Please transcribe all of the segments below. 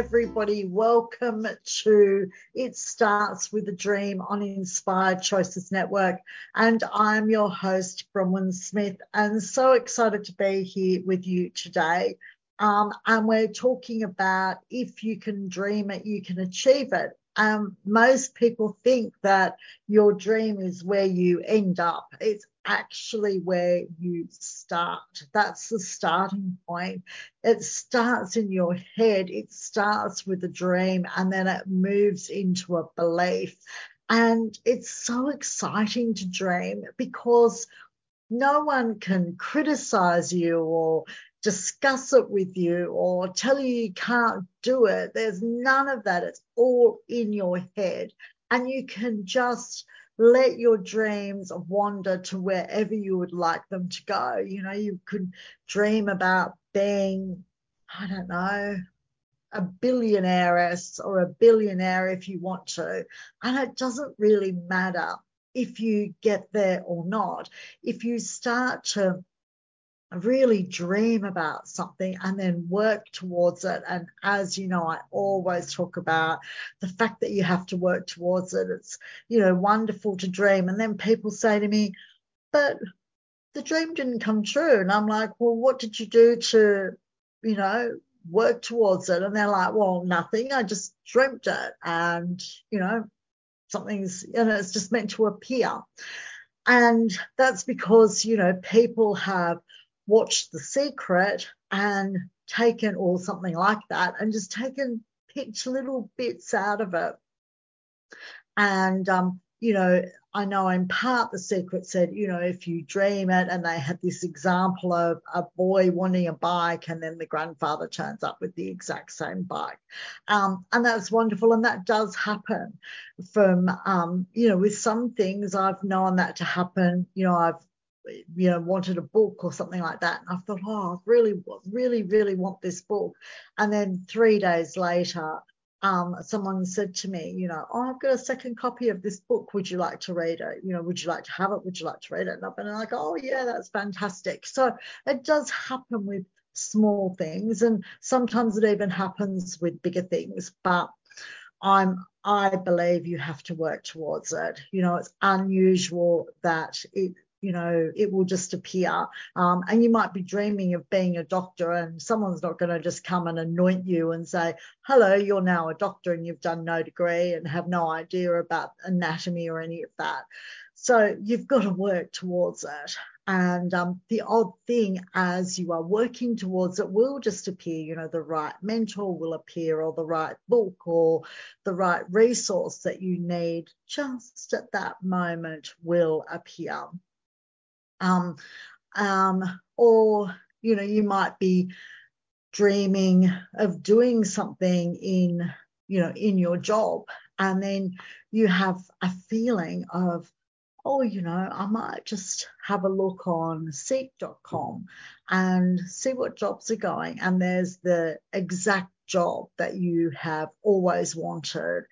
Everybody. Welcome to It Starts with a Dream on Inspired Choices Network. And I'm your host, Bronwyn Smith, and so excited to be here with you today. Um, and we're talking about if you can dream it, you can achieve it. Um, most people think that your dream is where you end up. It's actually where you start. That's the starting point. It starts in your head, it starts with a dream, and then it moves into a belief. And it's so exciting to dream because no one can criticize you or discuss it with you or tell you you can't do it. There's none of that. It's all in your head. And you can just let your dreams wander to wherever you would like them to go. You know, you could dream about being, I don't know, a billionaireess or a billionaire if you want to. And it doesn't really matter if you get there or not. If you start to really dream about something and then work towards it. And as you know, I always talk about the fact that you have to work towards it. It's, you know, wonderful to dream. And then people say to me, but the dream didn't come true. And I'm like, well, what did you do to, you know, work towards it? And they're like, well, nothing. I just dreamt it. And, you know, something's, you know, it's just meant to appear. And that's because, you know, people have watched The Secret and taken or something like that and just taken picked little bits out of it. And um, you know, I know in part The Secret said, you know, if you dream it, and they had this example of a boy wanting a bike, and then the grandfather turns up with the exact same bike. Um, and that's wonderful. And that does happen from, um, you know, with some things I've known that to happen. You know, I've you know wanted a book or something like that. And i thought oh i really really really want this book. And then three days later um, someone said to me you know oh i've got a second copy of this book. Would you like to read it? You know would you like to have it? Would you like to read it? And i've been like oh yeah that's fantastic. So it does happen with small things and sometimes it even happens with bigger things but i'm I believe you have to work towards it. You know, it's unusual that it you know, it will just appear. Um, and you might be dreaming of being a doctor, and someone's not going to just come and anoint you and say, Hello, you're now a doctor, and you've done no degree and have no idea about anatomy or any of that. So you've got to work towards it. And um, the odd thing as you are working towards it will just appear, you know, the right mentor will appear, or the right book, or the right resource that you need just at that moment will appear um, um, or you know you might be dreaming of doing something in you know in your job and then you have a feeling of oh you know i might just have a look on seek.com and see what jobs are going and there's the exact job that you have always wanted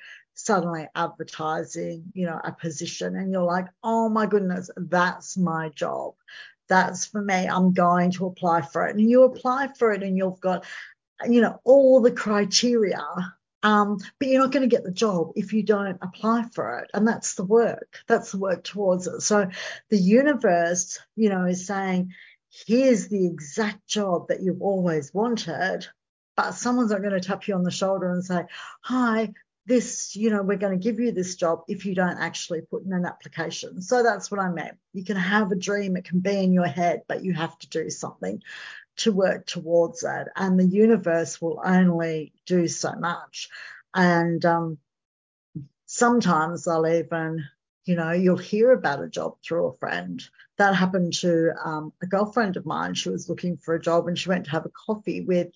suddenly advertising, you know, a position and you're like, oh my goodness, that's my job. That's for me. I'm going to apply for it. And you apply for it and you've got, you know, all the criteria. Um, but you're not going to get the job if you don't apply for it. And that's the work. That's the work towards it. So the universe, you know, is saying, here's the exact job that you've always wanted but someone's not going to tap you on the shoulder and say, Hi, this, you know, we're going to give you this job if you don't actually put in an application. So that's what I meant. You can have a dream, it can be in your head, but you have to do something to work towards that. And the universe will only do so much. And um, sometimes I'll even, you know, you'll hear about a job through a friend. That happened to um, a girlfriend of mine. She was looking for a job and she went to have a coffee with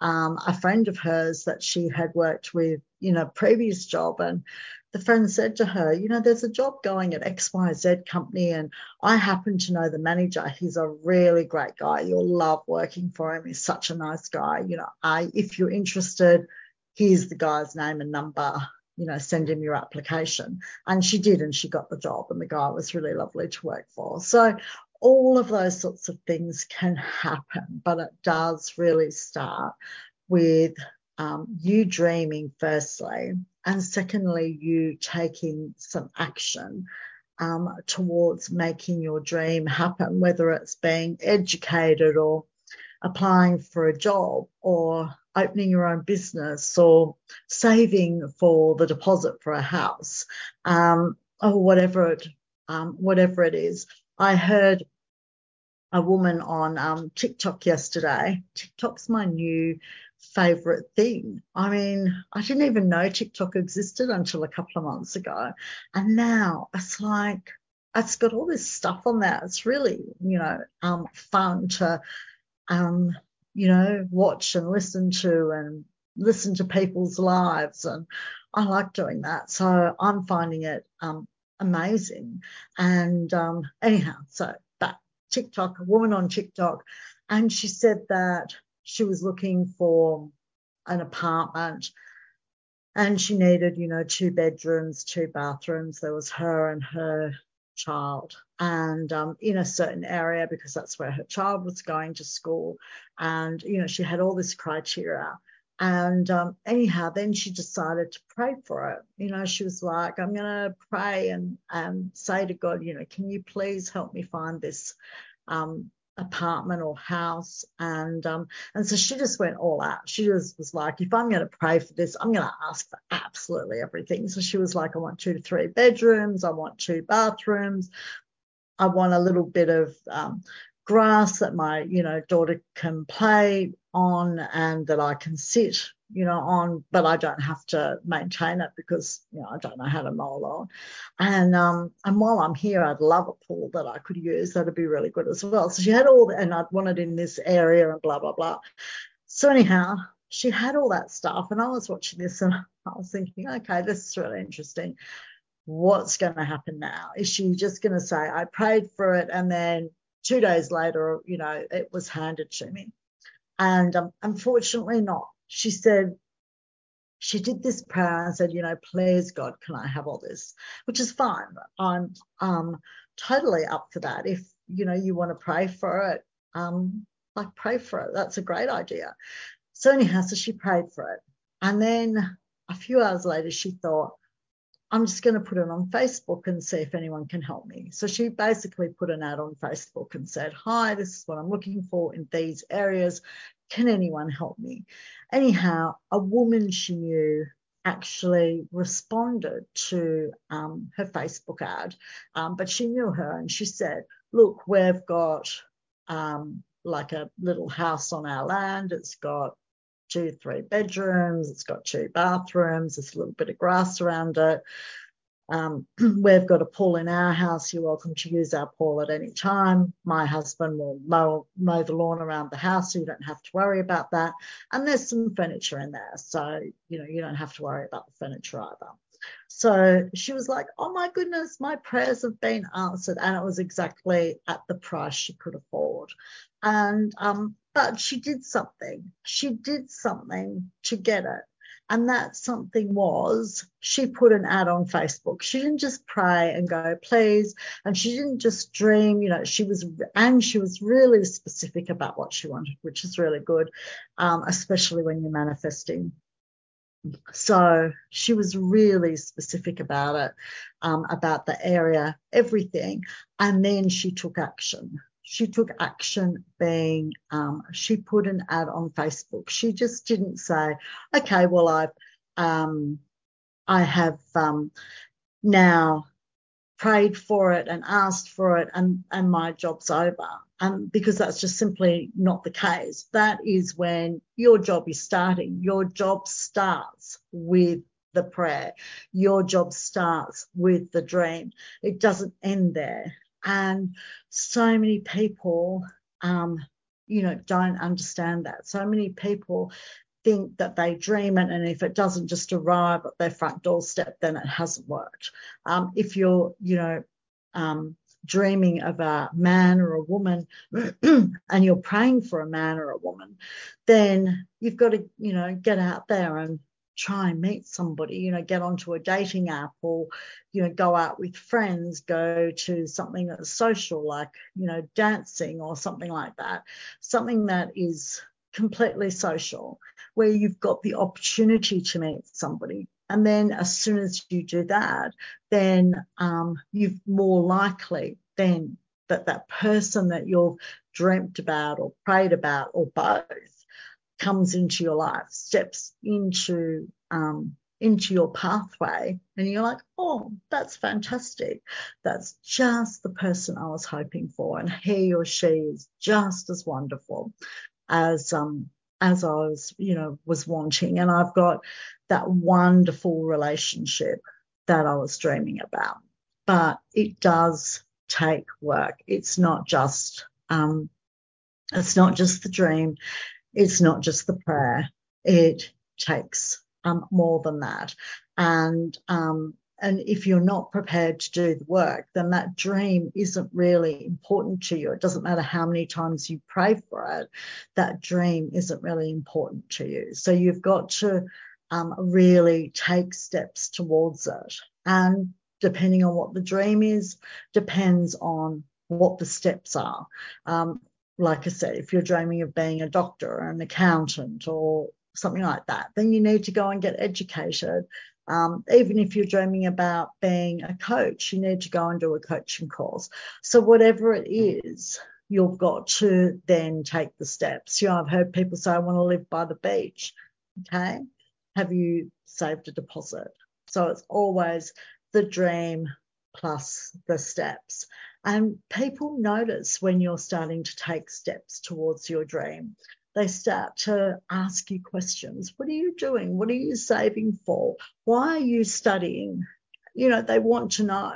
um, a friend of hers that she had worked with in know, previous job. And the friend said to her, you know, there's a job going at XYZ company, and I happen to know the manager. He's a really great guy. You'll love working for him. He's such a nice guy. You know, I, if you're interested, here's the guy's name and number. You know, send him your application. And she did, and she got the job, and the guy was really lovely to work for. So all of those sorts of things can happen, but it does really start with um, you dreaming, firstly, and secondly, you taking some action um, towards making your dream happen, whether it's being educated or applying for a job or opening your own business or saving for the deposit for a house um, or whatever it um, whatever it is. I heard a woman on um, TikTok yesterday. TikTok's my new favorite thing. I mean, I didn't even know TikTok existed until a couple of months ago. And now it's like, it's got all this stuff on there. It's really, you know, um, fun to, um, you know, watch and listen to and listen to people's lives. And I like doing that. So I'm finding it um, amazing. And um, anyhow, so that TikTok, a woman on TikTok, and she said that she was looking for an apartment and she needed, you know, two bedrooms, two bathrooms. There was her and her child, and um, in a certain area because that's where her child was going to school. And, you know, she had all this criteria. And um, anyhow, then she decided to pray for it. You know, she was like, I'm going to pray and um, say to God, you know, can you please help me find this um, apartment or house and um and so she just went all out. She just was like if i'm going to pray for this i'm going to ask for absolutely everything. So she was like i want two to three bedrooms i want two bathrooms i want a little bit of um, grass that my you know daughter can play on and that i can sit you know, on, but I don't have to maintain it because, you know, I don't know how to mow lawn. And um, and while I'm here, I'd love a pool that I could use. That'd be really good as well. So she had all, the, and I'd want it in this area and blah blah blah. So anyhow, she had all that stuff, and I was watching this and I was thinking, okay, this is really interesting. What's going to happen now? Is she just going to say, I prayed for it, and then two days later, you know, it was handed to me? And um, unfortunately, not she said she did this prayer and said, you know, please God, can I have all this? Which is fine. I'm um totally up for that. If you know you want to pray for it, um, like pray for it. That's a great idea. So anyhow, so she prayed for it. And then a few hours later, she thought, I'm just going to put it on Facebook and see if anyone can help me. So she basically put an ad on Facebook and said, Hi, this is what I'm looking for in these areas. Can anyone help me? Anyhow, a woman she knew actually responded to um, her Facebook ad, um, but she knew her and she said, Look, we've got um, like a little house on our land. It's got two, three bedrooms, it's got two bathrooms, there's a little bit of grass around it. Um, we've got a pool in our house. You're welcome to use our pool at any time. My husband will mow, mow the lawn around the house, so you don't have to worry about that. And there's some furniture in there, so you know you don't have to worry about the furniture either. So she was like, "Oh my goodness, my prayers have been answered," and it was exactly at the price she could afford. And um, but she did something. She did something to get it. And that something was she put an ad on Facebook. She didn't just pray and go, please. And she didn't just dream, you know, she was, and she was really specific about what she wanted, which is really good, um, especially when you're manifesting. So she was really specific about it, um, about the area, everything. And then she took action she took action being um, she put an ad on Facebook. She just didn't say, okay, well I've um, I have um, now prayed for it and asked for it and and my job's over. Um, because that's just simply not the case. That is when your job is starting. Your job starts with the prayer. Your job starts with the dream. It doesn't end there. And so many people, um, you know, don't understand that. So many people think that they dream it, and if it doesn't just arrive at their front doorstep, then it hasn't worked. Um, if you're, you know, um, dreaming of a man or a woman and you're praying for a man or a woman, then you've got to, you know, get out there and try and meet somebody, you know, get onto a dating app or, you know, go out with friends, go to something that's social, like, you know, dancing or something like that. Something that is completely social, where you've got the opportunity to meet somebody. And then as soon as you do that, then um, you're more likely then that that person that you've dreamt about or prayed about or both comes into your life, steps into um, into your pathway, and you're like, oh, that's fantastic. That's just the person I was hoping for, and he or she is just as wonderful as um as I was, you know, was wanting. And I've got that wonderful relationship that I was dreaming about. But it does take work. It's not just um, it's not just the dream. It's not just the prayer. It takes um, more than that. And um, and if you're not prepared to do the work, then that dream isn't really important to you. It doesn't matter how many times you pray for it, that dream isn't really important to you. So you've got to um, really take steps towards it. And depending on what the dream is, depends on what the steps are. Um, like I said, if you're dreaming of being a doctor or an accountant or something like that, then you need to go and get educated um, even if you're dreaming about being a coach, you need to go and do a coaching course. So, whatever it is, you've got to then take the steps. You know, I've heard people say, I want to live by the beach. Okay. Have you saved a deposit? So, it's always the dream plus the steps. And people notice when you're starting to take steps towards your dream they start to ask you questions. What are you doing? What are you saving for? Why are you studying? You know, they want to know.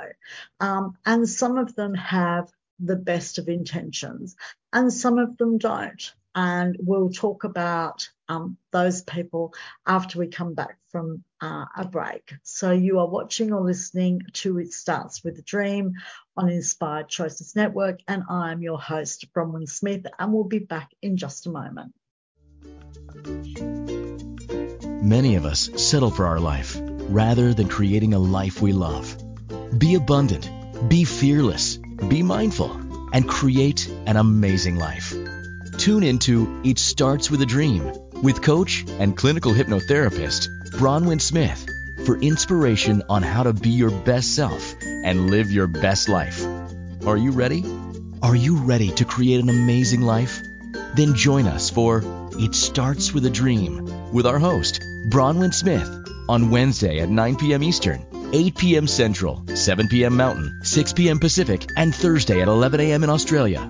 Um, and some of them have the best of intentions, and some of them don't. And we'll talk about um, those people after we come back from uh, a break. So you are watching or listening to It Starts with a Dream on Inspired Choices Network, and I'm your host, Bronwyn Smith, and we'll be back in just a moment. Many of us settle for our life rather than creating a life we love. Be abundant, be fearless, be mindful, and create an amazing life. Tune into It Starts with a Dream with coach and clinical hypnotherapist Bronwyn Smith for inspiration on how to be your best self and live your best life. Are you ready? Are you ready to create an amazing life? Then join us for It Starts with a Dream with our host, Bronwyn Smith, on Wednesday at 9 p.m. Eastern, 8 p.m. Central, 7 p.m. Mountain, 6 p.m. Pacific, and Thursday at 11 a.m. in Australia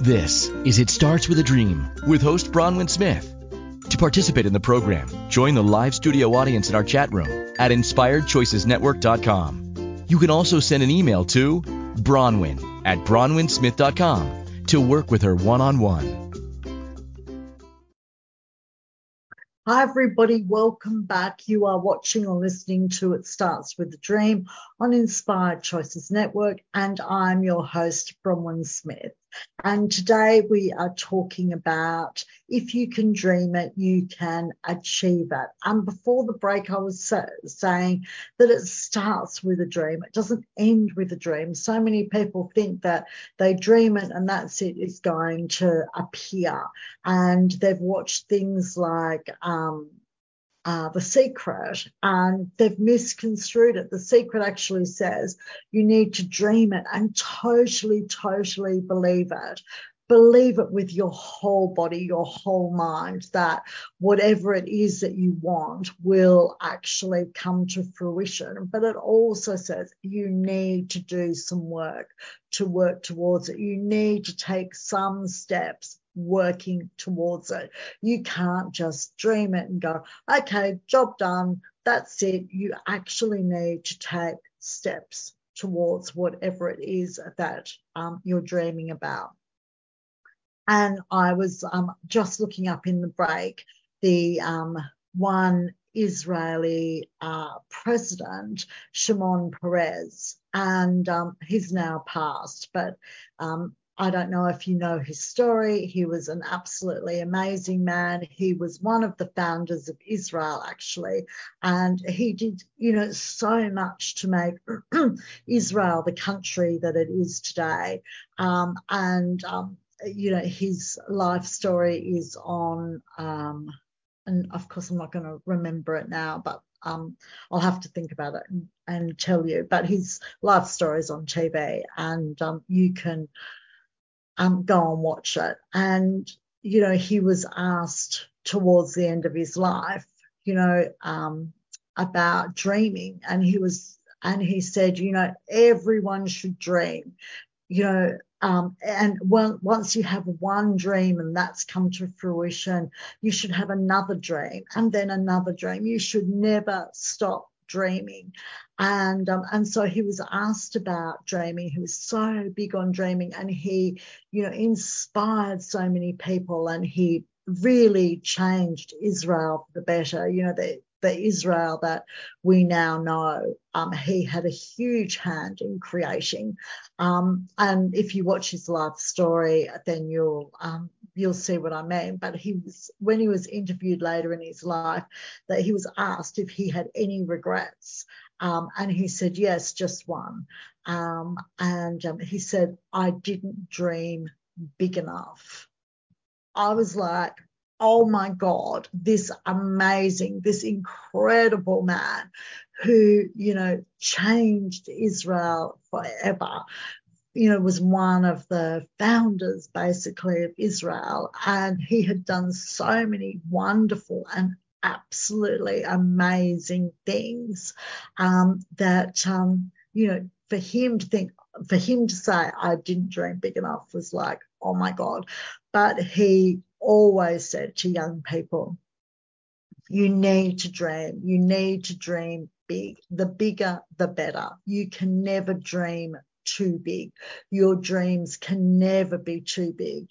This is It Starts with a Dream with host Bronwyn Smith. To participate in the program, join the live studio audience in our chat room at inspiredchoicesnetwork.com. You can also send an email to Bronwyn at bronwynsmith.com to work with her one on one. Hi, everybody. Welcome back. You are watching or listening to It Starts with a Dream on Inspired Choices Network, and I'm your host, Bronwyn Smith. And today we are talking about if you can dream it, you can achieve it. And before the break, I was saying that it starts with a dream. It doesn't end with a dream. So many people think that they dream it and that's it, it is going to appear. And they've watched things like, um, uh, The Secret, and they've misconstrued it. The Secret actually says you need to dream it and totally, totally believe it. Believe it with your whole body, your whole mind, that whatever it is that you want will actually come to fruition. But it also says you need to do some work to work towards it. You need to take some steps working towards it. You can't just dream it and go, okay, job done, that's it. You actually need to take steps towards whatever it is that um, you're dreaming about. And I was um, just looking up in the break the um, one Israeli uh, president, Shimon Peres, and um, he's now passed, but um, I don't know if you know his story. He was an absolutely amazing man. He was one of the founders of Israel, actually, and he did, you know, so much to make Israel the country that it is today. Um, and, um, you know, his life story is on, um, and of course, I'm not going to remember it now, but um, I'll have to think about it and, and, tell you. But his life story is on TV, and um, you can um, go and watch it. And, you know, he was asked towards the end of his life, you know, um, about dreaming. And he was, and he said, you know, everyone should dream, you know, um, and when, once you have one dream and that's come to fruition, you should have another dream and then another dream. You should never stop dreaming. And um, and so he was asked about dreaming. He was so big on dreaming, and he, you know, inspired so many people, and he really changed Israel for the better. You know, the the Israel that we now know. Um, he had a huge hand in creating. Um, and if you watch his life story, then you'll um, you'll see what I mean. But he was when he was interviewed later in his life, that he was asked if he had any regrets. Um, and he said, yes, just one. Um, and um, he said, I didn't dream big enough. I was like, oh my God, this amazing, this incredible man who, you know, changed Israel forever, you know, was one of the founders basically of Israel. And he had done so many wonderful and absolutely amazing things um, that, um, you know, for him to think, for him to say, I didn't dream big enough was like, oh my God. But he always said to young people, you need to dream. You need to dream big. The bigger, the better. You can never dream too big. Your dreams can never be too big.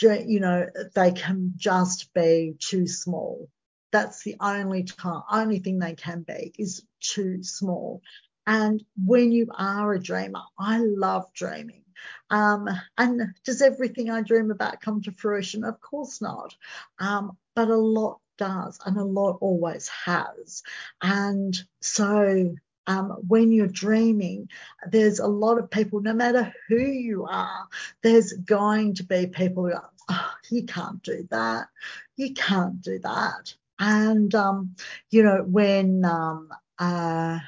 You know, they can just be too small. That's the only time, only thing they can be is too small. And when you are a dreamer, I love dreaming. Um, and does everything I dream about come to fruition? Of course not. Um, but a lot does, and a lot always has. And so um, when you're dreaming, there's a lot of people, no matter who you are, there's going to be people who are, oh, you can't do that. You can't do that. And, um, you know, when um, uh,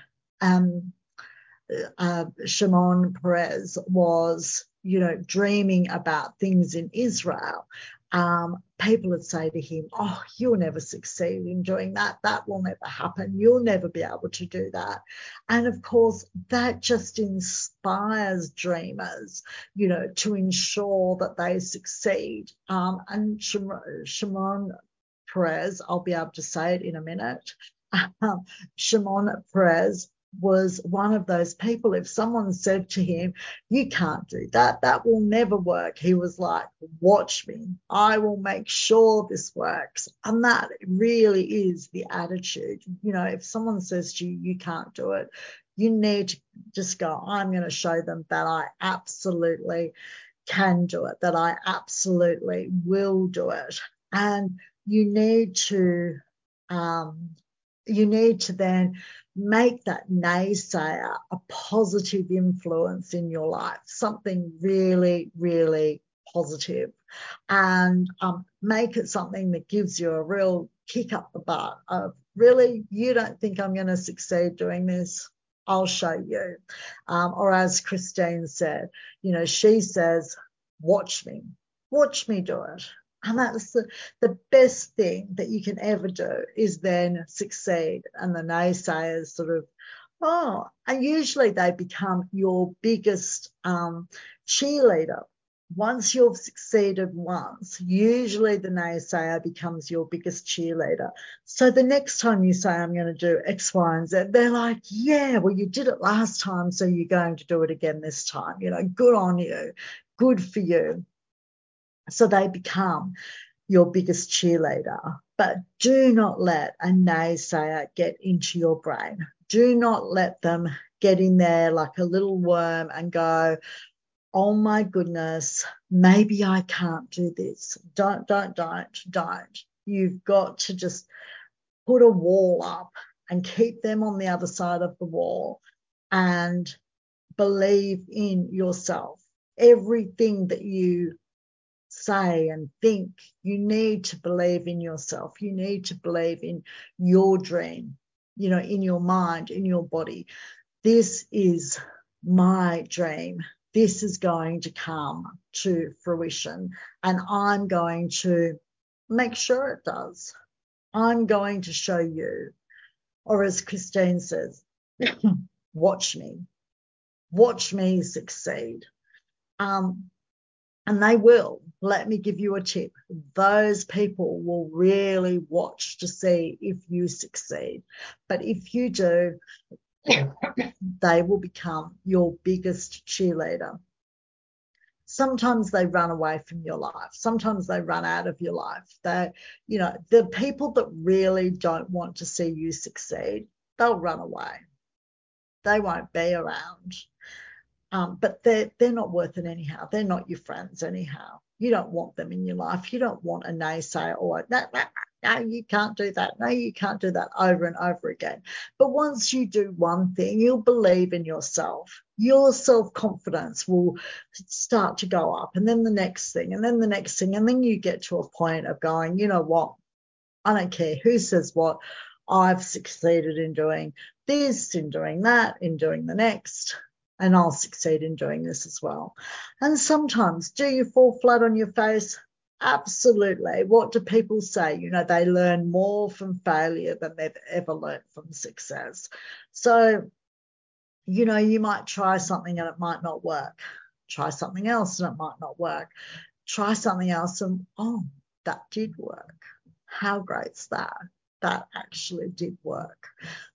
um, uh, Shimon Peres was, you know, dreaming about things in Israel, um, people would say to him, Oh, you'll never succeed in doing that. That will never happen. You'll never be able to do that. And of course, that just inspires dreamers, you know, to ensure that they succeed. Um, and Shimon Perez, I'll be able to say it in a minute. Um, Shimon Peres was one of those people. If someone said to him, You can't do that, that will never work, he was like, Watch me, I will make sure this works. And that really is the attitude. You know, if someone says to you, You can't do it, you need to just go, I'm going to show them that I absolutely can do it, that I absolutely will do it. And you need to um, you need to then make that naysayer a positive influence in your life, something really, really positive, and um, make it something that gives you a real kick up the butt of really, you don't think I'm going to succeed doing this? I'll show you. Um, or as Christine said, you know, she says, watch me, watch me do it. And that's the, the best thing that you can ever do is then succeed. And the naysayers sort of, oh, and usually they become your biggest um, cheerleader. Once you've succeeded once, usually the naysayer becomes your biggest cheerleader. So the next time you say, I'm going to do X, Y, and Z, they're like, yeah, well, you did it last time, so you're going to do it again this time. You know, good on you. Good for you. So they become your biggest cheerleader. But do not let a naysayer get into your brain. Do not let them get in there like a little worm and go, oh my goodness, maybe I can't do this. Don't, don't, don't, don't. You've got to just put a wall up and keep them on the other side of the wall and believe in yourself. Everything that you say and think. You need to believe in yourself. You need to believe in your dream, you know, in your mind, in your body. This is my dream. This is going to come to fruition, and I'm going to make sure it does. I'm going to show you. Or as Christine says, watch me. Watch me succeed. Um, and they will. Let me give you a tip. Those people will really watch to see if you succeed. But if you do, they will become your biggest cheerleader. Sometimes they run away from your life. Sometimes they run out of your life. They, you know, the people that really don't want to see you succeed, they'll run away. They won't be around. Um, but they're they're not worth it anyhow. They're not your friends anyhow. You don't want them in your life. You don't want a naysayer or no, no, no, you can't do that. No, you can't do that over and over again. But once you do one thing, you'll believe in yourself. Your self confidence will start to go up, and then the next thing, and then the next thing, and then you get to a point of going, you know what? I don't care who says what. I've succeeded in doing this, in doing that, in doing the next and I'll succeed in doing this as well. And sometimes, do you fall flat on your face? Absolutely. What do people say? You know, they learn more from failure than they've ever learned from success. So, you know, you might try something and it might not work. Try something else and it might not work. Try something else and, oh, that did work. How great's that? That actually did work.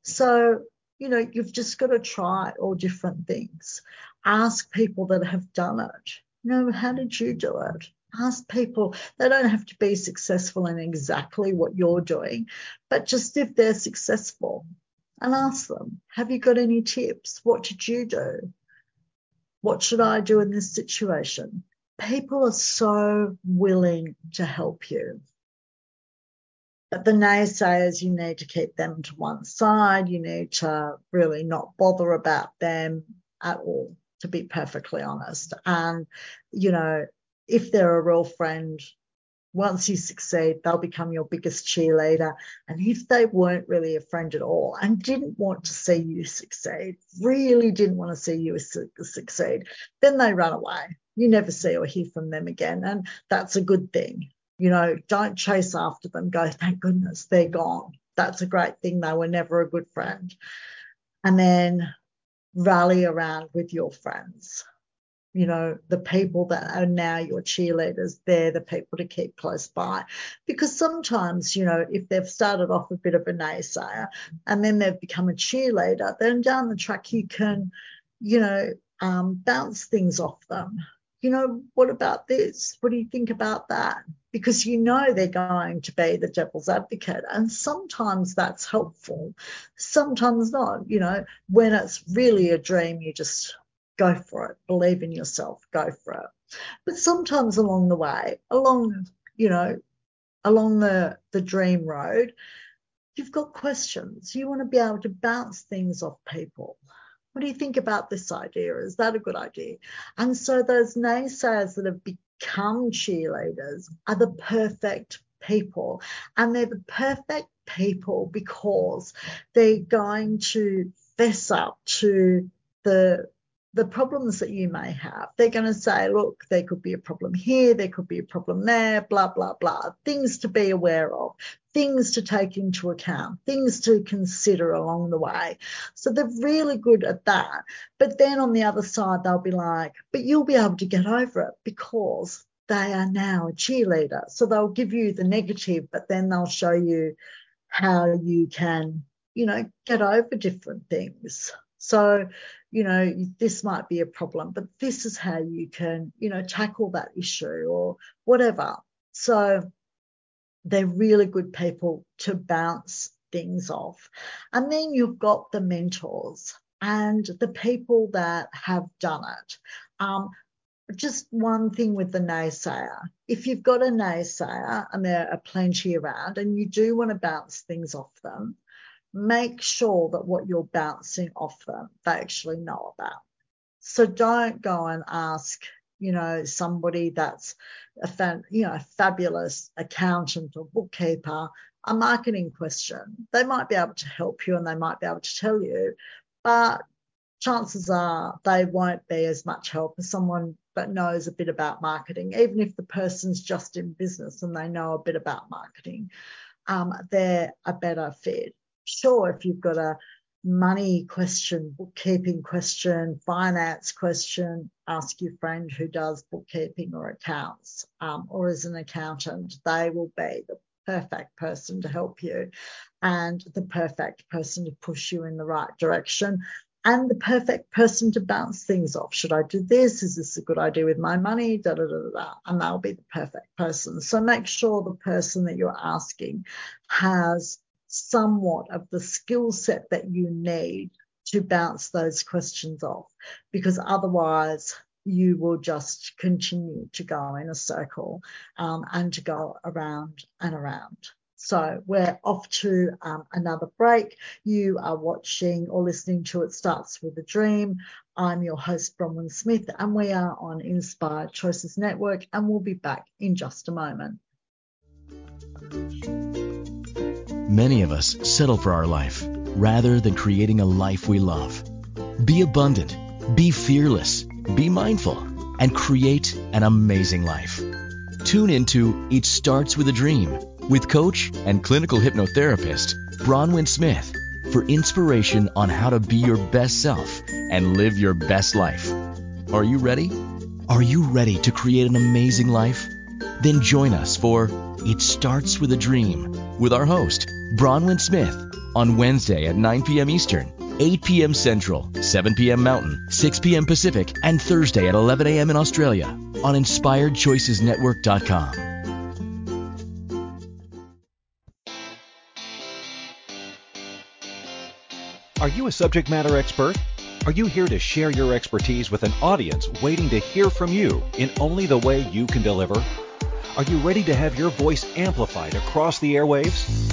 So, you know, you've just got to try all different things. Ask people that have done it. You know, how did you do it? Ask people. They don't have to be successful in exactly what you're doing, but just if they're successful and ask them, have you got any tips? What did you do? What should I do in this situation? People are so willing to help you. But the naysayers, you need to keep them to one side. You need to really not bother about them at all, to be perfectly honest. And, you know, if they're a real friend, once you succeed, they'll become your biggest cheerleader. And if they weren't really a friend at all and didn't want to see you succeed, really didn't want to see you succeed, then they run away. You never see or hear from them again. And that's a good thing. You know, don't chase after them. Go, thank goodness they're gone. That's a great thing. They were never a good friend. And then rally around with your friends. You know, the people that are now your cheerleaders, they're the people to keep close by. Because sometimes, you know, if they've started off a bit of a naysayer and then they've become a cheerleader, then down the track you can, you know, um, bounce things off them you know, what about this? What do you think about that? Because you know they're going to be the devil's advocate. And sometimes that's helpful, sometimes not. You know, when it's really a dream, you just go for it, believe in yourself, go for it. But sometimes along the way, along, you know, along the, the dream road, you've got questions. You want to be able to bounce things off people. What do you think about this idea? Is that a good idea? And so those naysayers that have become cheerleaders are the perfect people. And they're the perfect people because they're going to fess up to the the problems that you may have. They're going to say, look, there could be a problem here, there could be a problem there, blah, blah, blah. Things to be aware of, things to take into account, things to consider along the way. So they're really good at that. But then on the other side, they'll be like, but you'll be able to get over it because they are now a cheerleader. So they'll give you the negative, but then they'll show you how you can, you know, get over different things. So, you know, this might be a problem, but this is how you can, you know, tackle that issue or whatever. So they're really good people to bounce things off. And then you've got the mentors and the people that have done it. Um, just one thing with the naysayer. If you've got a naysayer and there are plenty around and you do want to bounce things off them, make sure that what you're bouncing off them, they actually know about. So don't go and ask, you know, somebody that's a fan, you know, a fabulous accountant or bookkeeper a marketing question. They might be able to help you and they might be able to tell you, but chances are they won't be as much help as someone that knows a bit about marketing, even if the person's just in business and they know a bit about marketing, um, they're a better fit. Sure, if you've got a money question, bookkeeping question, finance question, ask your friend who does bookkeeping or accounts um, or is an accountant. They will be the perfect person to help you and the perfect person to push you in the right direction and the perfect person to bounce things off. Should I do this? Is this a good idea with my money? Da, da, da, da, And they'll be the perfect person. So make sure the person that you're asking has somewhat of the skill set that you need to bounce those questions off, because otherwise you will just continue to go in a circle um, and to go around and around. So we're off to um, another break. You are watching or listening to It Starts with a Dream. I'm your host, Bronwyn Smith, and we are on Inspired Choices Network, and we'll be back in just a moment. Many of us settle for our life rather than creating a life we love. Be abundant, be fearless, be mindful, and create an amazing life. Tune into It Starts with a Dream with coach and clinical hypnotherapist Bronwyn Smith for inspiration on how to be your best self and live your best life. Are you ready? Are you ready to create an amazing life? Then join us for It Starts with a Dream with our host, Bronwyn Smith, on Wednesday at 9 p.m. Eastern, 8 p.m. Central, 7 p.m. Mountain, 6 p.m. Pacific, and Thursday at 11 a.m. in Australia on InspiredChoicesNetwork.com. Are you a subject matter expert? Are you here to share your expertise with an audience waiting to hear from you in only the way you can deliver? Are you ready to have your voice amplified across the airwaves?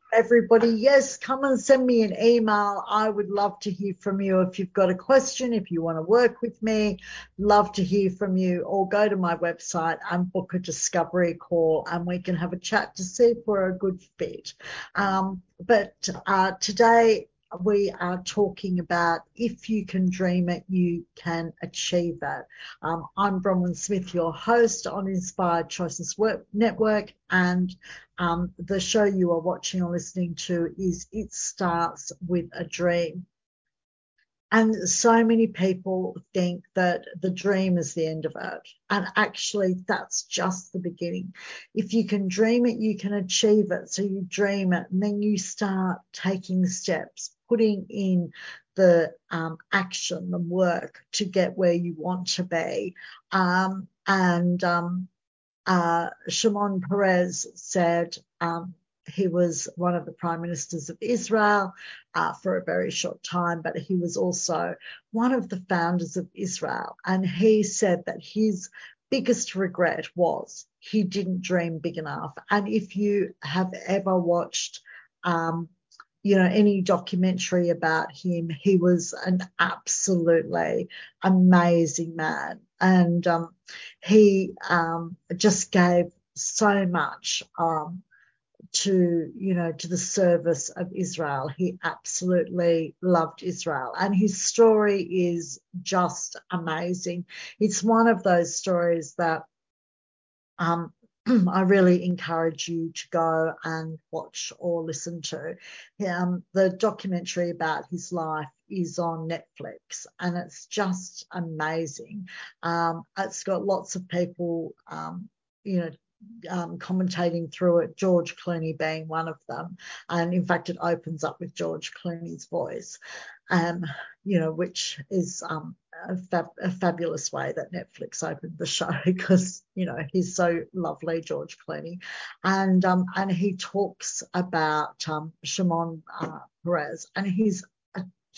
everybody. Yes, come and send me an email. I would love to hear from you. If you've got a question, if you want to work with me, love to hear from you. Or go to my website and book a discovery call and we can have a chat to see if we're a good fit. Um, but uh, today we are talking about if you can dream it, you can achieve it. Um, I'm Bronwyn Smith, your host on Inspired Choices Network, and um, the show you are watching or listening to is It Starts with a Dream. And so many people think that the dream is the end of it. And actually, that's just the beginning. If you can dream it, you can achieve it. So you dream it, and then you start taking steps, putting in the um, action, and work to get where you want to be. Um, and um, uh, Shimon Peres said, um, he was one of the prime ministers of Israel uh, for a very short time, but he was also one of the founders of Israel. And he said that his biggest regret was he didn't dream big enough. And if you have ever watched, um, you know, any documentary about him, he was an absolutely amazing man. And um, he um, just gave so much um, to you know to the service of Israel. He absolutely loved Israel, and his story is just amazing. It's one of those stories that um, I really encourage you to go and watch or listen to. Um, the documentary about his life is on Netflix and it's just amazing. Um, it's got lots of people, um, you know, um, commentating through it, George Clooney being one of them. And in fact, it opens up with George Clooney's voice, um, you know, which is um, a, fab- a, fabulous way that Netflix opened the show because, you know, he's so lovely, George Clooney. And um, and he talks about um, Shimon uh, Peres, and he's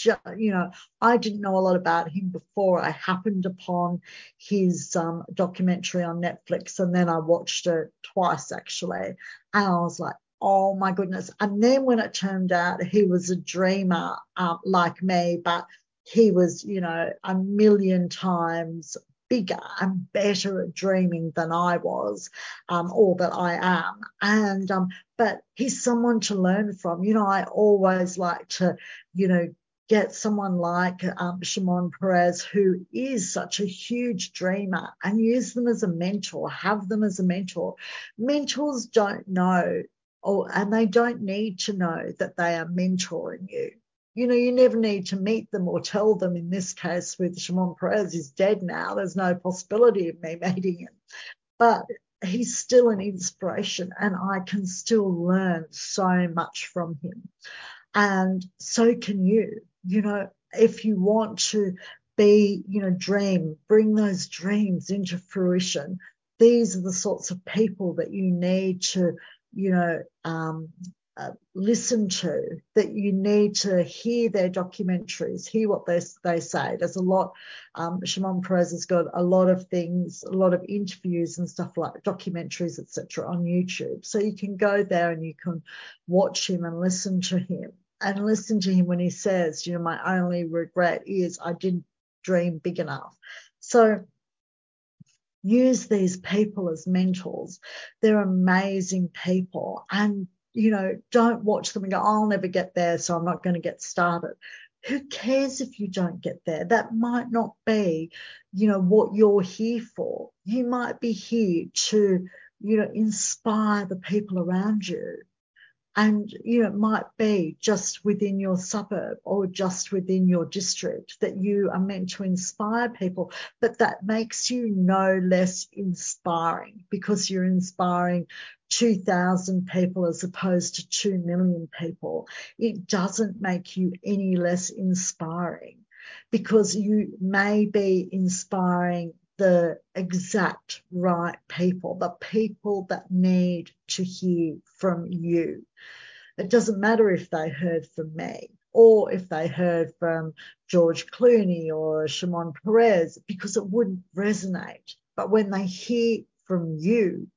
you know, I didn't know a lot about him before. I happened upon his um, documentary on Netflix and then I watched it twice actually. And I was like, oh my goodness. And then when it turned out he was a dreamer um, like me, but he was, you know, a million times bigger and better at dreaming than I was, um, or that I am. And um, but he's someone to learn from. You know, I always like to, you know, get someone like um, Shimon Peres, who is such a huge dreamer, and use them as a mentor, have them as a mentor. Mentors don't know, or, and they don't need to know that they are mentoring you. You know, you never need to meet them or tell them. In this case, with Shimon Peres, he's dead now. There's no possibility of me meeting him. But he's still an inspiration, and I can still learn so much from him. And so can you you know, if you want to be, you know, dream, bring those dreams into fruition, these are the sorts of people that you need to, you know, um, uh, listen to, that you need to hear their documentaries, hear what they, they say. There's a lot, um, Shimon Peres has got a lot of things, a lot of interviews and stuff like documentaries, etc., on YouTube. So you can go there and you can watch him and listen to him and listen to him when he says, you know, my only regret is I didn't dream big enough. So use these people as mentors. They're amazing people. And, you know, don't watch them and go, I'll never get there, so I'm not going to get started. Who cares if you don't get there? That might not be, you know, what you're here for. You might be here to, you know, inspire the people around you and you know it might be just within your suburb or just within your district that you are meant to inspire people but that makes you no less inspiring because you're inspiring 2000 people as opposed to 2 million people. It doesn't make you any less inspiring because you may be inspiring the exact right people, the people that need to hear from you. It doesn't matter if they heard from me or if they heard from George Clooney or Shimon Peres, because it wouldn't resonate. But when they hear from you,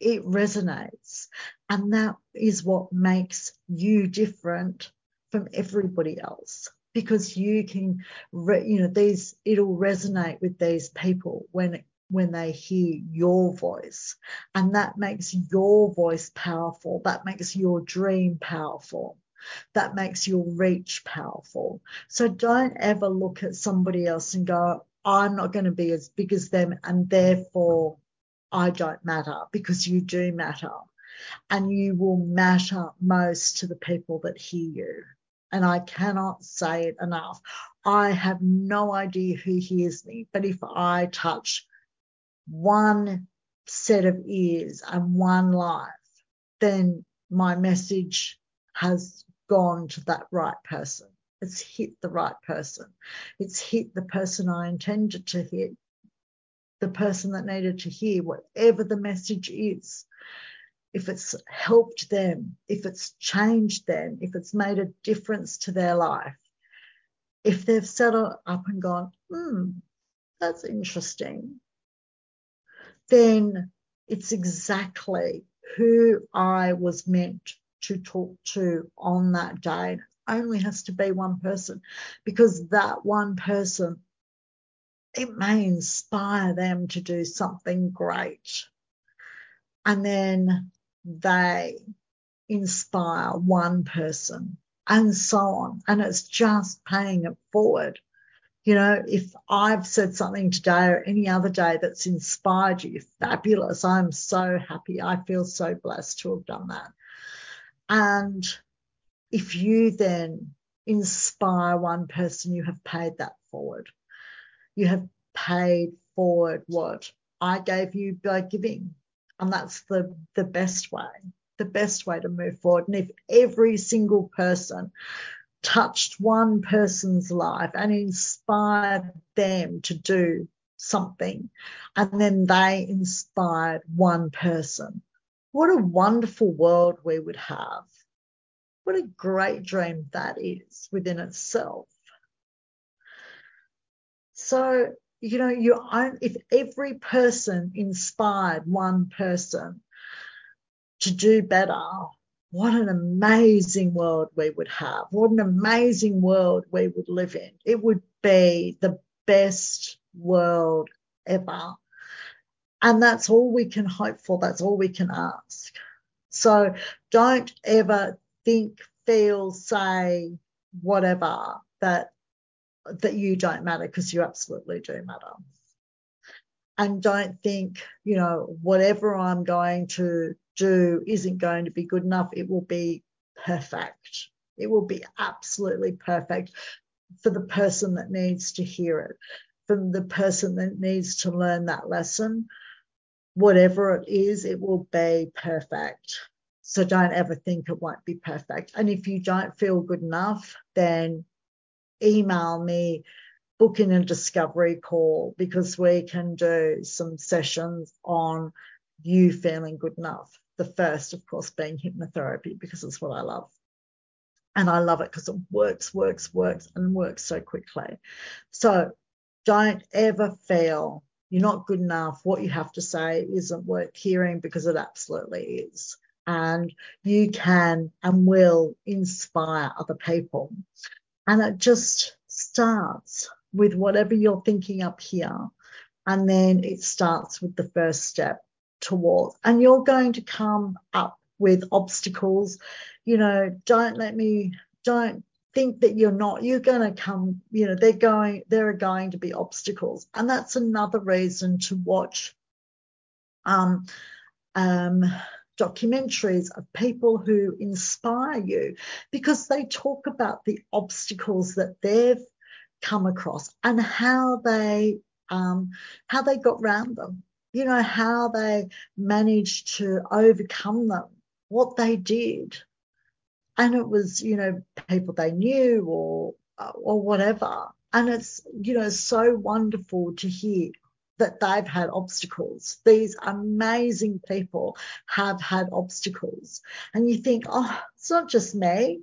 it resonates. And that is what makes you different from everybody else because you can, re, you know, these, it'll resonate with these people when when they hear your voice. And that makes your voice powerful. That makes your dream powerful. That makes your reach powerful. So don't ever look at somebody else and go, I'm not going to be as big as them and therefore I don't matter because you do matter. And you will matter most to the people that hear you. And I cannot say it enough. I have no idea who hears me, but if I touch one set of ears and one life, then my message has gone to that right person. It's hit the right person. It's hit the person I intended to hit, the person that needed to hear whatever the message is. If it's helped them, if it's changed them, if it's made a difference to their life, if they've sat up and gone, hmm, that's interesting then it's exactly who I was meant to talk to on that day. It only has to be one person because that one person, it may inspire them to do something great. And then they inspire one person and so on. And it's just paying it forward. You know, if I've said something today or any other day that's inspired you, fabulous. I'm so happy. I feel so blessed to have done that. And if you then inspire one person, you have paid that forward. You have paid forward what I gave you by giving. And that's the, the best way, the best way to move forward. And if every single person touched one person's life and inspired them to do something, and then they inspired one person. What a wonderful world we would have. What a great dream that is within itself. So, you know, you if every person inspired one person to do better, what an amazing world we would have. What an amazing world we would live in. It would be the best world ever. And that's all we can hope for. That's all we can ask. So don't ever think, feel, say, whatever that that you don't matter because you absolutely do matter. And don't think, you know, whatever I'm going to do isn't going to be good enough, it will be perfect. It will be absolutely perfect for the person that needs to hear it, for the person that needs to learn that lesson. Whatever it is, it will be perfect. So don't ever think it won't be perfect. And if you don't feel good enough, then email me, book in a discovery call because we can do some sessions on you feeling good enough. The first, of course, being hypnotherapy because it's what I love. And I love it because it works, works, works, and works so quickly. So don't ever feel you're not good enough. What you have to say isn't worth hearing because it absolutely is. And you can and will inspire other people. And it just starts with whatever you're thinking up here. And then it starts with the first step towards. And you're going to come up with obstacles. You know, don't let me, don't think that you're not, you're going to come, you know, they're going, there are going to be obstacles. And that's another reason to watch um, um, documentaries of people who inspire you because they talk about the obstacles that they've come across and how they um, how they got around them you know, how they managed to overcome them, what they did. And it was, you know, people they knew or or whatever. And it's, you know, so wonderful to hear that they've had obstacles. These amazing people have had obstacles. And you think, oh, it's not just me.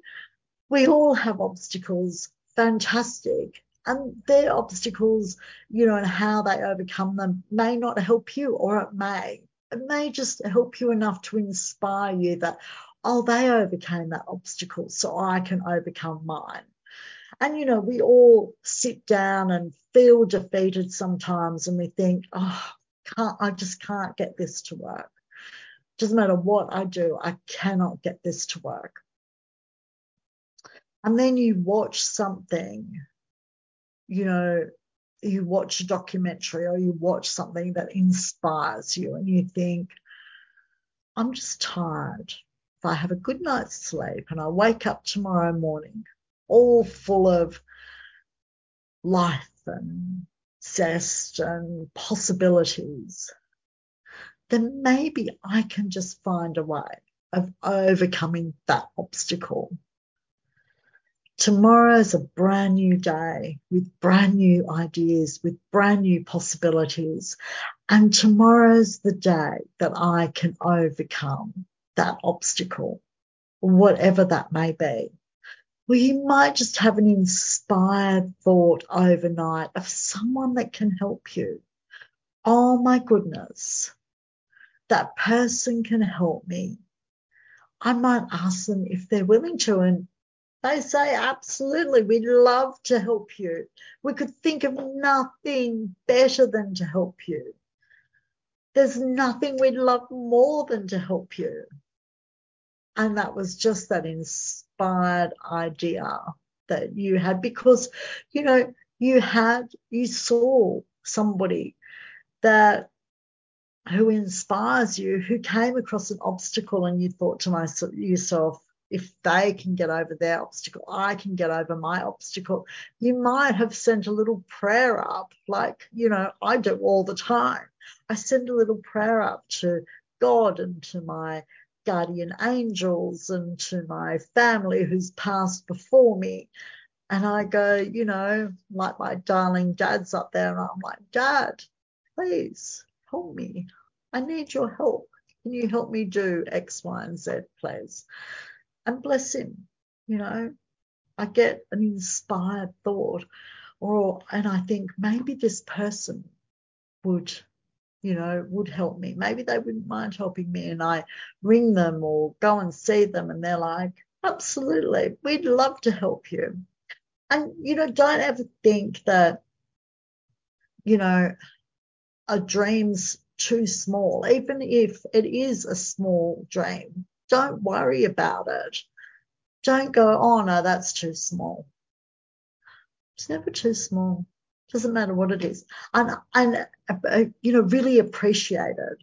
We all have obstacles. Fantastic and their obstacles, you know, and how they overcome them may not help you, or it may. it may just help you enough to inspire you that, oh, they overcame that obstacle, so I can overcome mine. And, you know, we all sit down and feel defeated sometimes and we think, oh, can't, I just can't get this to work. Doesn't matter what I do, I cannot get this to work. And then you watch something, you know, you watch a documentary or you watch something that inspires you and you think, I'm just tired. If I have a good night's sleep and I wake up tomorrow morning all full of life and zest and possibilities, then maybe I can just find a way of overcoming that obstacle. Tomorrow's a brand new day with brand new ideas, with brand new possibilities. And tomorrow's the day that I can overcome that obstacle, whatever that may be. Well, you might just have an inspired thought overnight of someone that can help you. Oh my goodness, that person can help me. I might ask them if they're willing to, and they say, absolutely, we'd love to help you. We could think of nothing better than to help you. There's nothing we'd love more than to help you. And that was just that inspired idea that you had because, you know, you had, you saw somebody that who inspires you, who came across an obstacle and you thought to myself, yourself, if they can get over their obstacle, I can get over my obstacle. You might have sent a little prayer up, like, you know, I do all the time. I send a little prayer up to God and to my guardian angels and to my family who's passed before me. And I go, you know, like my darling dad's up there, and I'm like, Dad, please help me. I need your help. Can you help me do X, Y, and Z, please? and bless him. You know, I get an inspired thought, or and I think maybe this person would, you know, would help me. Maybe they wouldn't mind helping me, and I ring them or go and see them, and they're like, absolutely, we'd love to help you. And you know, don't ever think that, you know, a dream's too small, even if it is a small dream don't worry about it. Don't go, oh no, that's too small. It's never too small. Doesn't matter what it is. And, and uh, you know, really appreciate it.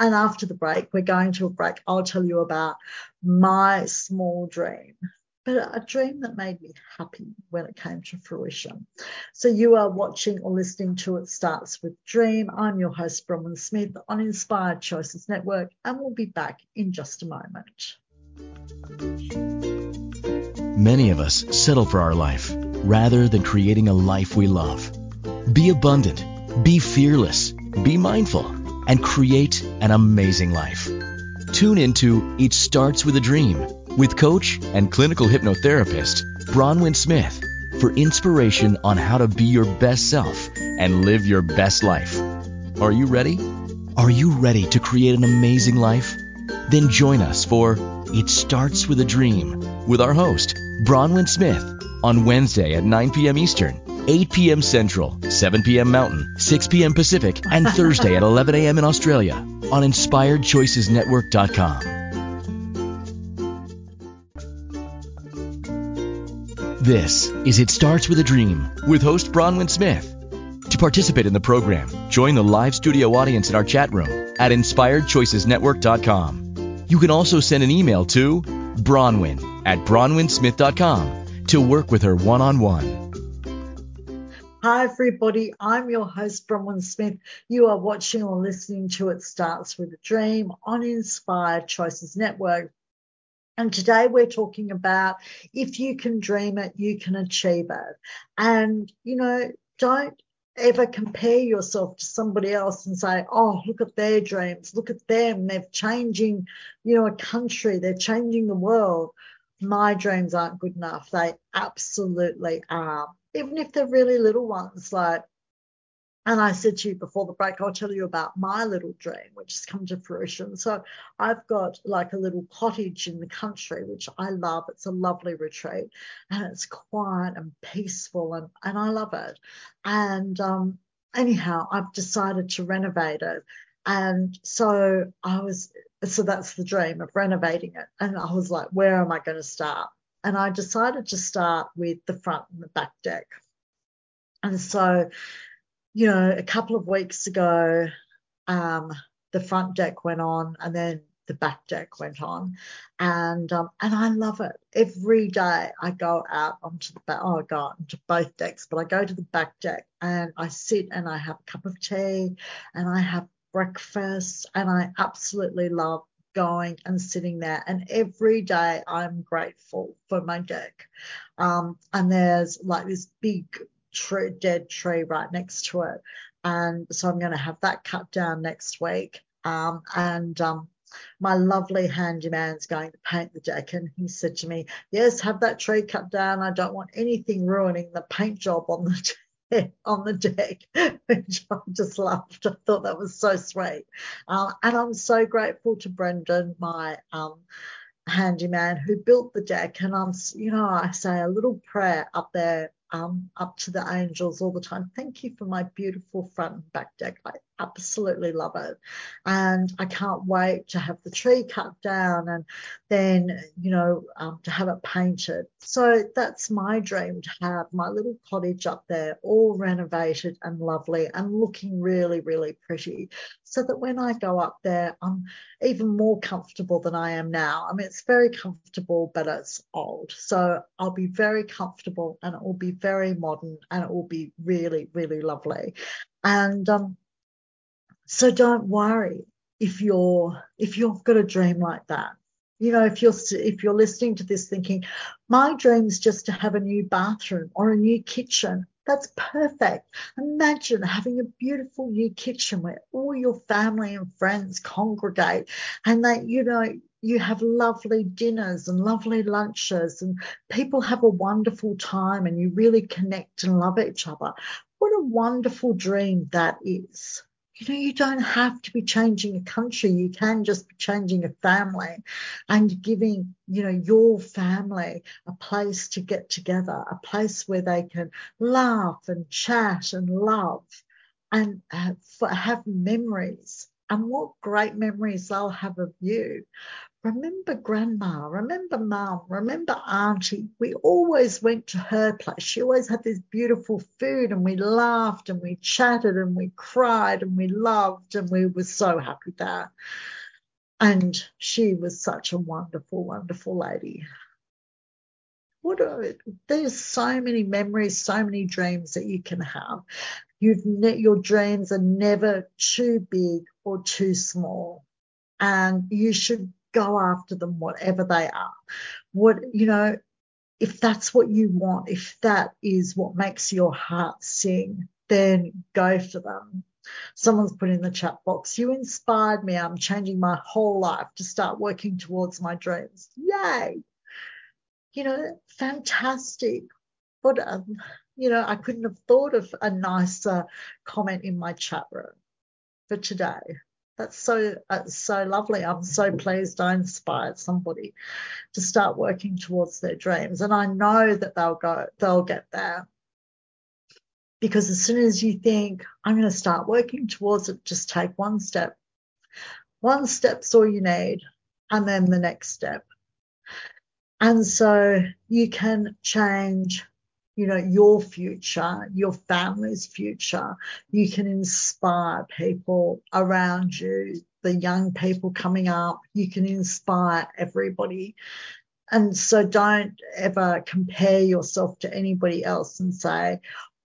And after the break, we're going to a break. I'll tell you about my small dream but a dream that made me happy when it came to fruition. So you are watching or listening to It Starts with Dream. I'm your host, Bronwyn Smith on Inspired Choices Network, and we'll be back in just a moment. Many of us settle for our life rather than creating a life we love. Be abundant, be fearless, be mindful, and create an amazing life. Tune into It Starts with a Dream with coach and clinical hypnotherapist Bronwyn Smith for inspiration on how to be your best self and live your best life. Are you ready? Are you ready to create an amazing life? Then join us for It Starts with a Dream with our host, Bronwyn Smith, on Wednesday at 9 p.m. Eastern, 8 p.m. Central, 7 p.m. Mountain, 6 p.m. Pacific, and Thursday at 11 a.m. in Australia on InspiredChoicesNetwork.com. This is It Starts with a Dream with host Bronwyn Smith. To participate in the program, join the live studio audience in our chat room at inspiredchoicesnetwork.com. You can also send an email to Bronwyn at bronwynsmith.com to work with her one on one. Hi, everybody. I'm your host, Bronwyn Smith. You are watching or listening to It Starts with a Dream on Inspired Choices Network. And today we're talking about if you can dream it, you can achieve it. And, you know, don't ever compare yourself to somebody else and say, oh, look at their dreams, look at them. They're changing, you know, a country, they're changing the world. My dreams aren't good enough. They absolutely are. Even if they're really little ones, like And I said to you before the break, I'll tell you about my little dream, which has come to fruition. So I've got like a little cottage in the country, which I love. It's a lovely retreat and it's quiet and peaceful and, and I love it. And um, anyhow, I've decided to renovate it. And so I was, so that's the dream of renovating it. And I was like, where am I going to start? And I decided to start with the front and the back deck. And so you know, a couple of weeks ago, um, the front deck went on and then the back deck went on, and um, and I love it. Every day I go out onto the back. Oh, I go onto both decks, but I go to the back deck and I sit and I have a cup of tea and I have breakfast, and I absolutely love going and sitting there. And every day I'm grateful for my deck. Um, and there's like this big tree, dead tree right next to it. And so I'm going to have that cut down next week. Um, and um, my lovely handyman's going to paint the deck. And he said to me, Yes, have that tree cut down. I don't want anything ruining the paint job on the on the deck, which I just laughed. I thought that was so sweet. Uh, and I'm so grateful to Brendan, my um, handyman, who built the deck. And I'm, you know, I say a little prayer up there um, up to the angels all the time. Thank you for my beautiful front and back deck. Absolutely love it. And I can't wait to have the tree cut down and then, you know, um, to have it painted. So that's my dream to have my little cottage up there, all renovated and lovely and looking really, really pretty. So that when I go up there, I'm even more comfortable than I am now. I mean, it's very comfortable, but it's old. So I'll be very comfortable and it will be very modern and it will be really, really lovely. And um, so don't worry if you're if you've got a dream like that. You know, if you're if you're listening to this thinking, my dream is just to have a new bathroom or a new kitchen. That's perfect. Imagine having a beautiful new kitchen where all your family and friends congregate and that, you know, you have lovely dinners and lovely lunches and people have a wonderful time and you really connect and love each other. What a wonderful dream that is you know, you don't have to be changing a country. You can just be changing a family and giving, you know, your family a place to get together, a place where they can laugh and chat and love and uh, have, have memories. And what great memories they'll have of you remember grandma, remember mum, remember auntie. We always went to her place. She always had this beautiful food and we laughed and we chatted and we cried and we loved and we were so happy there. And she was such a wonderful, wonderful lady. What are, there's so many memories, so many dreams that you can have. You've your dreams are never too big or too small and you should go after them, whatever they are. What, you know, if that's what you want, if that is what makes your heart sing, then go for them. Someone's put in the chat box, you inspired me. I'm changing my whole life to start working towards my dreams. Yay. You know, fantastic. But, um, you know, I couldn't have thought of a nicer comment in my chat room for today. That's so uh, so lovely. I'm so pleased I inspired somebody to start working towards their dreams, and I know that they'll go, they'll get there. Because as soon as you think I'm going to start working towards it, just take one step. One step's all you need, and then the next step. And so you can change you know, your future, your family's future. You can inspire people around you, the young people coming up. You can inspire everybody. And so don't ever compare yourself to anybody else and say,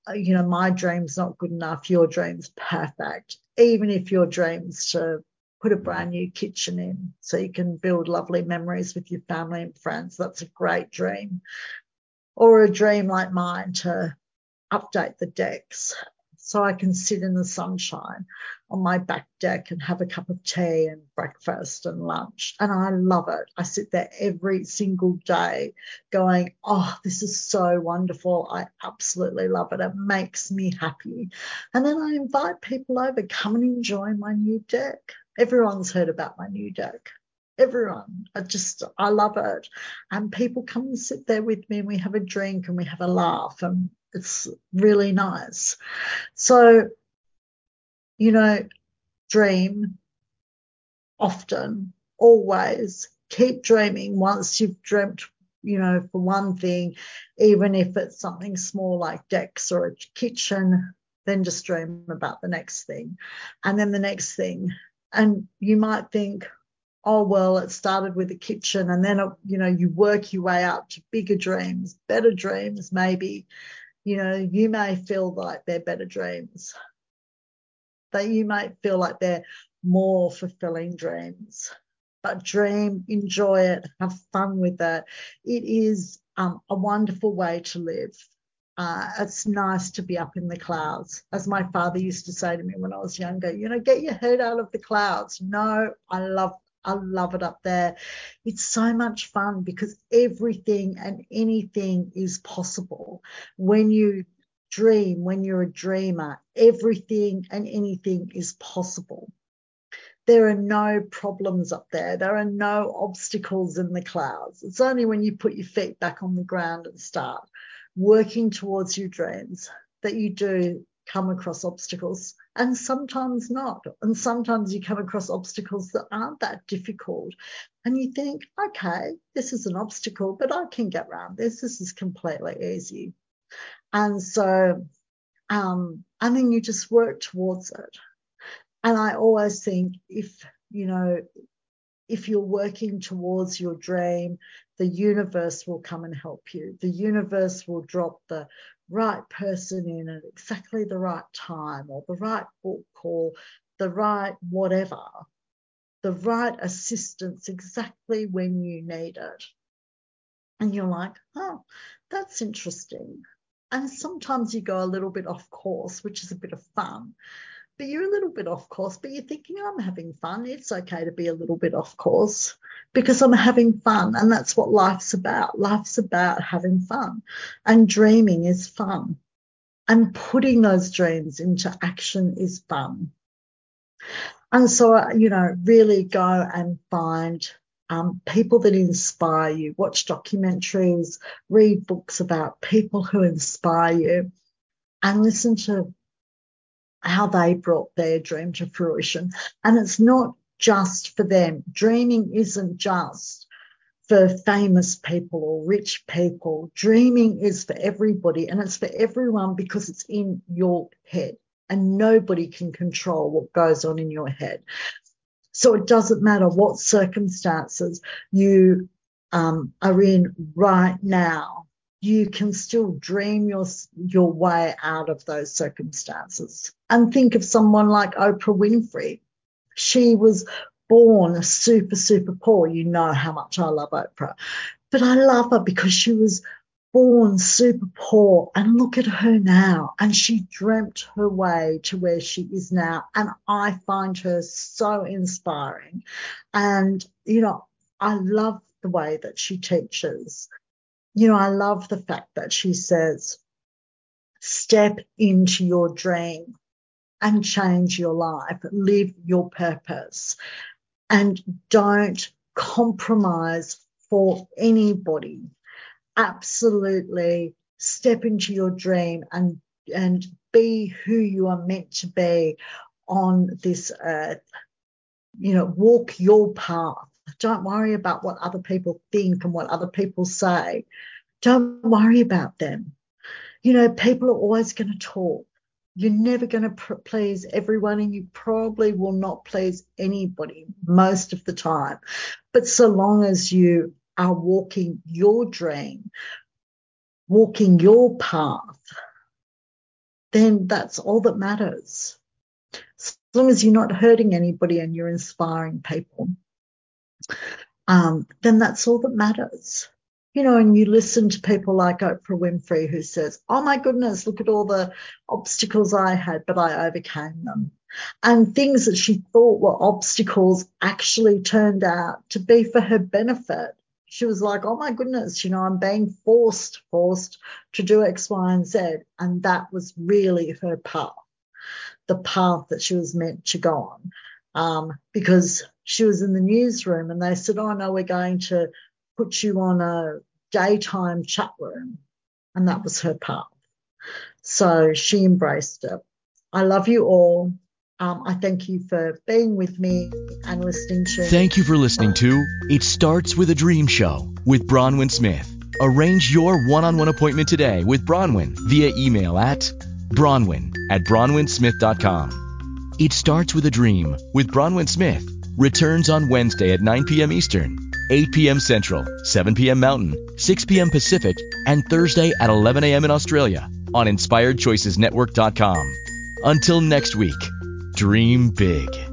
uh, you know, my dream's not good enough, your dream's perfect. Even if your dream's to put a brand new kitchen in so you can build lovely memories with your family and friends, that's a great dream or a dream like mine to update the decks so I can sit in the sunshine on my back deck and have a cup of tea and breakfast and lunch. And I love it. I sit there every single day going, oh, this is so wonderful. I absolutely love it. It makes me happy. And then I invite people over, come and enjoy my new deck. Everyone's heard about my new deck everyone. I just, I love it. And people come and sit there with me and we have a drink and we have a laugh and it's really nice. So you know, dream often, always. Keep dreaming once you've dreamt, you know, for one thing, even if it's something small like decks or a kitchen, then just dream about the next thing. And then the next thing. And you might think, oh, well, it started with the kitchen and then, you know, you work your way up to bigger dreams, better dreams, maybe. You know, you may feel like they're better dreams that you might feel like they're more fulfilling dreams. But dream, enjoy it, have fun with it. It is um, a wonderful way to live. Uh, it's nice to be up in the clouds. As my father used to say to me when I was younger, you know, get your head out of the clouds. No, I love I love it up there. It's so much fun because everything and anything is possible when you dream, when you're a dreamer, everything and anything is possible. There are no problems up there. There are no obstacles in the clouds. It's only when you put your feet back on the ground and start working towards your dreams that you do come across obstacles and sometimes not. And sometimes you come across obstacles that aren't that difficult. And you think, okay, this is an obstacle, but I can get around this. This is completely easy. And so, um, and then you just work towards it. And I always think if, you know, if you're working towards your dream, the universe will come and help you. The universe will drop the right person in at exactly the right time or the right book or the right whatever, the right assistance exactly when you need it. And you're like, oh, that's interesting. And sometimes you go a little bit off course, which is a bit of fun. But you're a little bit off course, but you're thinking, I'm having fun. It's okay to be a little bit off course because I'm having fun. And that's what life's about. Life's about having fun. And dreaming is fun. And putting those dreams into action is fun. And so, you know, really go and find um, people that inspire you, watch documentaries, read books about people who inspire you, and listen to how they brought their dream to fruition. And it's not just for them. Dreaming isn't just for famous people or rich people. Dreaming is for everybody and it's for everyone because it's in your head and nobody can control what goes on in your head. So it doesn't matter what circumstances you um, are in right now. You can still dream your your way out of those circumstances. And think of someone like Oprah Winfrey. She was born super, super poor. You know how much I love Oprah. But I love her because she was born super poor and look at her now and she dreamt her way to where she is now and i find her so inspiring and you know i love the way that she teaches you know i love the fact that she says step into your dream and change your life live your purpose and don't compromise for anybody absolutely step into your dream and and be who you are meant to be on this earth. You know, walk your path. Don't worry about what other people think and what other people say. Don't worry about them. You know, people are always going to talk. You're never going to pr- please everyone, and you probably will not please anybody most of the time. But so long as you are walking your dream, walking your path, then that's all that matters. As long as you're not hurting anybody and you're inspiring people, um, then that's all that matters. You know, and you listen to people like Oprah Winfrey who says, Oh my goodness, look at all the obstacles I had, but I overcame them. And things that she thought were obstacles actually turned out to be for her benefit. She was like, oh my goodness, you know, I'm being forced, forced to do X, Y, and Z. And that was really her path, the path that she was meant to go on. Um, because she was in the newsroom and they said, oh no, we're going to put you on a daytime chat room. And that was her path. So she embraced it. I love you all. Um, I thank you for being with me and listening to. Thank you for listening to It Starts with a Dream Show with Bronwyn Smith. Arrange your one on one appointment today with Bronwyn via email at bronwyn at bronwynsmith.com. It Starts with a Dream with Bronwyn Smith returns on Wednesday at 9 p.m. Eastern, 8 p.m. Central, 7 p.m. Mountain, 6 p.m. Pacific, and Thursday at 11 a.m. in Australia on InspiredChoicesNetwork.com. Until next week, dream big.